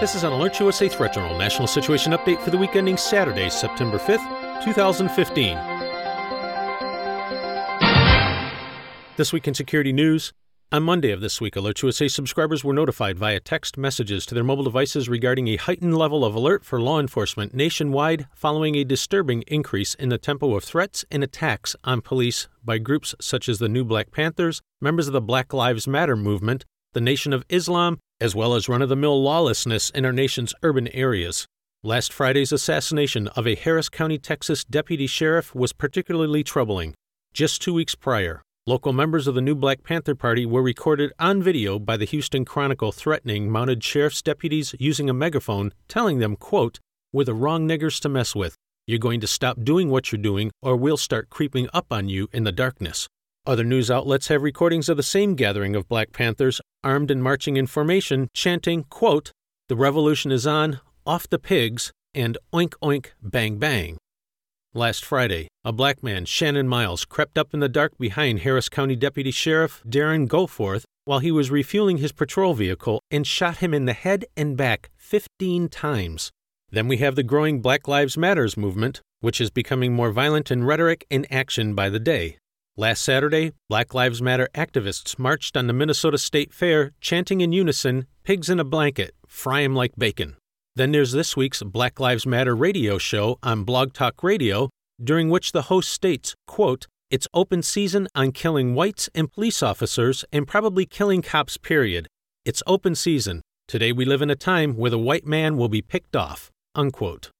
This is an AlertsUSA Threat Journal National Situation Update for the week ending Saturday, September 5th, 2015. This week in security news. On Monday of this week, AlertsUSA subscribers were notified via text messages to their mobile devices regarding a heightened level of alert for law enforcement nationwide following a disturbing increase in the tempo of threats and attacks on police by groups such as the New Black Panthers, members of the Black Lives Matter movement, the Nation of Islam, as well as run of the mill lawlessness in our nation's urban areas. Last Friday's assassination of a Harris County, Texas deputy sheriff was particularly troubling. Just two weeks prior, local members of the new Black Panther Party were recorded on video by the Houston Chronicle threatening mounted sheriff's deputies using a megaphone, telling them, quote, We're the wrong niggers to mess with. You're going to stop doing what you're doing, or we'll start creeping up on you in the darkness. Other news outlets have recordings of the same gathering of Black Panthers, armed and marching in formation, chanting, quote, The revolution is on, off the pigs, and oink oink bang bang. Last Friday, a black man, Shannon Miles, crept up in the dark behind Harris County Deputy Sheriff Darren Goforth while he was refueling his patrol vehicle and shot him in the head and back 15 times. Then we have the growing Black Lives Matters movement, which is becoming more violent in rhetoric and action by the day. Last Saturday, Black Lives Matter activists marched on the Minnesota State Fair chanting in unison, Pigs in a blanket, fry 'em like bacon. Then there's this week's Black Lives Matter radio show on Blog Talk Radio, during which the host states, quote, It's open season on killing whites and police officers and probably killing cops, period. It's open season. Today we live in a time where the white man will be picked off, unquote.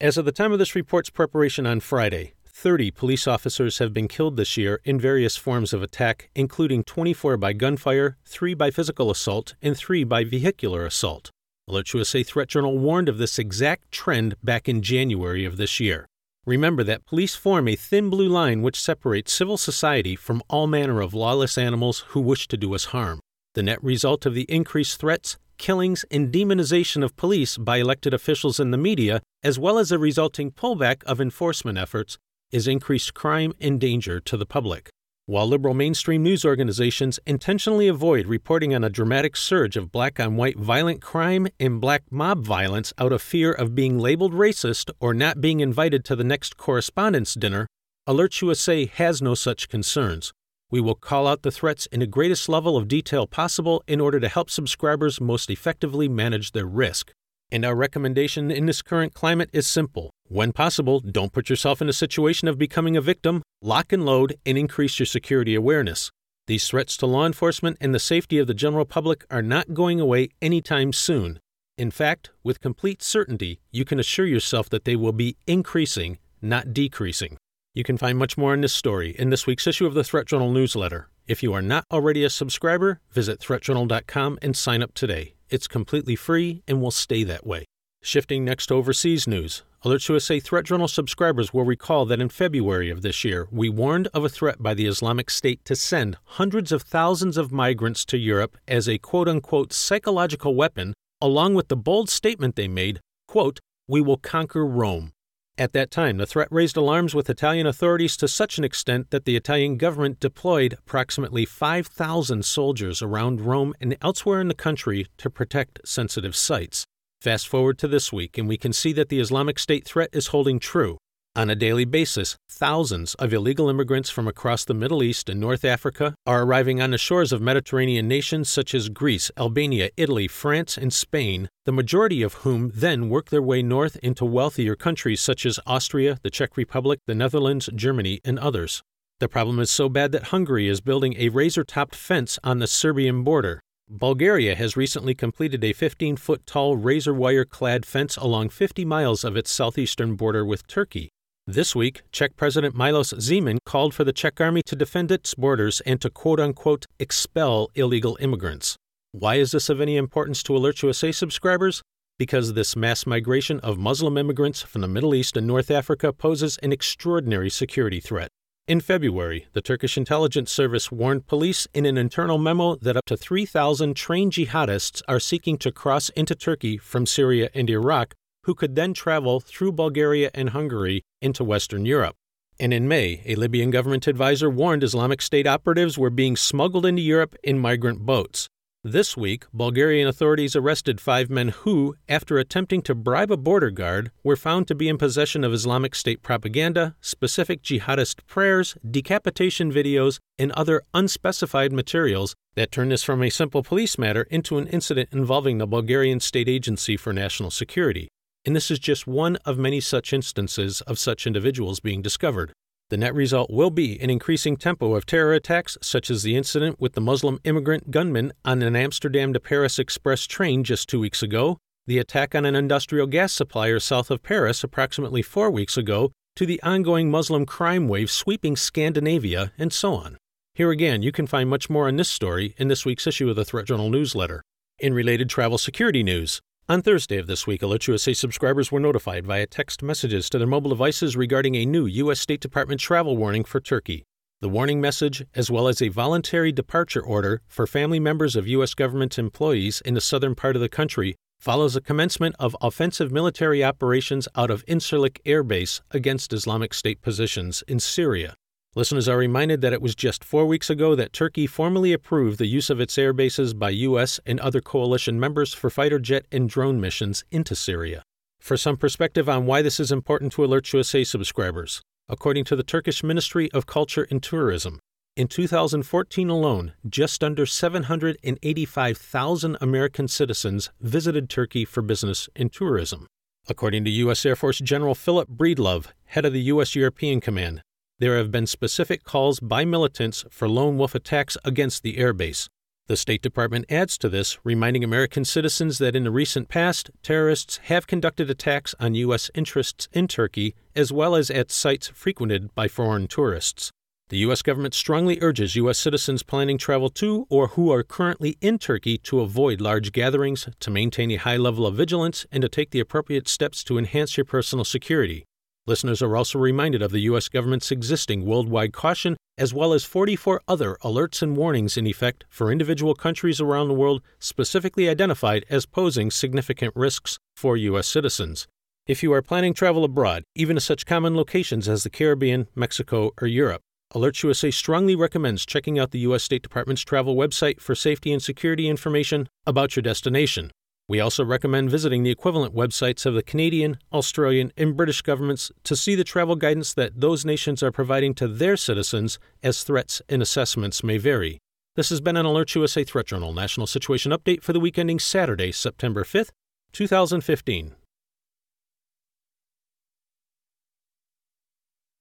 As of the time of this report's preparation on Friday, 30 police officers have been killed this year in various forms of attack, including 24 by gunfire, 3 by physical assault, and 3 by vehicular assault. AlertsUSA Threat Journal warned of this exact trend back in January of this year. Remember that police form a thin blue line which separates civil society from all manner of lawless animals who wish to do us harm. The net result of the increased threats, killings, and demonization of police by elected officials and the media, as well as a resulting pullback of enforcement efforts, is increased crime and danger to the public. While liberal mainstream news organizations intentionally avoid reporting on a dramatic surge of black on white violent crime and black mob violence out of fear of being labeled racist or not being invited to the next correspondence dinner, AlertsUSA has no such concerns. We will call out the threats in the greatest level of detail possible in order to help subscribers most effectively manage their risk. And our recommendation in this current climate is simple. When possible, don't put yourself in a situation of becoming a victim, lock and load, and increase your security awareness. These threats to law enforcement and the safety of the general public are not going away anytime soon. In fact, with complete certainty, you can assure yourself that they will be increasing, not decreasing. You can find much more on this story in this week's issue of the Threat Journal newsletter. If you are not already a subscriber, visit threatjournal.com and sign up today. It's completely free and will stay that way. Shifting next to overseas news. AlertsUSA Threat Journal subscribers will recall that in February of this year, we warned of a threat by the Islamic State to send hundreds of thousands of migrants to Europe as a quote unquote psychological weapon, along with the bold statement they made, quote, we will conquer Rome. At that time, the threat raised alarms with Italian authorities to such an extent that the Italian government deployed approximately 5,000 soldiers around Rome and elsewhere in the country to protect sensitive sites. Fast forward to this week, and we can see that the Islamic State threat is holding true. On a daily basis, thousands of illegal immigrants from across the Middle East and North Africa are arriving on the shores of Mediterranean nations such as Greece, Albania, Italy, France, and Spain, the majority of whom then work their way north into wealthier countries such as Austria, the Czech Republic, the Netherlands, Germany, and others. The problem is so bad that Hungary is building a razor topped fence on the Serbian border. Bulgaria has recently completed a 15 foot tall razor wire clad fence along 50 miles of its southeastern border with Turkey. This week, Czech President Milos Zeman called for the Czech army to defend its borders and to quote unquote expel illegal immigrants. Why is this of any importance to AlertsUSA subscribers? Because this mass migration of Muslim immigrants from the Middle East and North Africa poses an extraordinary security threat. In February, the Turkish intelligence service warned police in an internal memo that up to 3,000 trained jihadists are seeking to cross into Turkey from Syria and Iraq who could then travel through Bulgaria and Hungary into Western Europe. And in May, a Libyan government advisor warned Islamic State operatives were being smuggled into Europe in migrant boats. This week, Bulgarian authorities arrested five men who, after attempting to bribe a border guard, were found to be in possession of Islamic State propaganda, specific jihadist prayers, decapitation videos, and other unspecified materials that turned this from a simple police matter into an incident involving the Bulgarian State Agency for National Security. And this is just one of many such instances of such individuals being discovered. The net result will be an increasing tempo of terror attacks, such as the incident with the Muslim immigrant gunman on an Amsterdam to Paris express train just two weeks ago, the attack on an industrial gas supplier south of Paris approximately four weeks ago, to the ongoing Muslim crime wave sweeping Scandinavia, and so on. Here again, you can find much more on this story in this week's issue of the Threat Journal newsletter. In related travel security news, on Thursday of this week, AlertsUSA subscribers were notified via text messages to their mobile devices regarding a new U.S. State Department travel warning for Turkey. The warning message, as well as a voluntary departure order for family members of U.S. government employees in the southern part of the country, follows the commencement of offensive military operations out of Incirlik Air Base against Islamic State positions in Syria. Listeners are reminded that it was just four weeks ago that Turkey formally approved the use of its air bases by U.S. and other coalition members for fighter jet and drone missions into Syria. For some perspective on why this is important to AlertsUSA subscribers, according to the Turkish Ministry of Culture and Tourism, in 2014 alone, just under 785,000 American citizens visited Turkey for business and tourism. According to U.S. Air Force General Philip Breedlove, head of the U.S. European Command, there have been specific calls by militants for lone wolf attacks against the airbase. The State Department adds to this, reminding American citizens that in the recent past, terrorists have conducted attacks on U.S. interests in Turkey as well as at sites frequented by foreign tourists. The U.S. government strongly urges U.S. citizens planning travel to or who are currently in Turkey to avoid large gatherings, to maintain a high level of vigilance, and to take the appropriate steps to enhance your personal security. Listeners are also reminded of the U.S. government's existing worldwide caution, as well as 44 other alerts and warnings in effect for individual countries around the world specifically identified as posing significant risks for U.S. citizens. If you are planning travel abroad, even to such common locations as the Caribbean, Mexico, or Europe, AlertsUSA strongly recommends checking out the U.S. State Department's travel website for safety and security information about your destination. We also recommend visiting the equivalent websites of the Canadian, Australian, and British governments to see the travel guidance that those nations are providing to their citizens as threats and assessments may vary. This has been an AlertsUSA Threat Journal National Situation Update for the week ending Saturday, September 5th, 2015.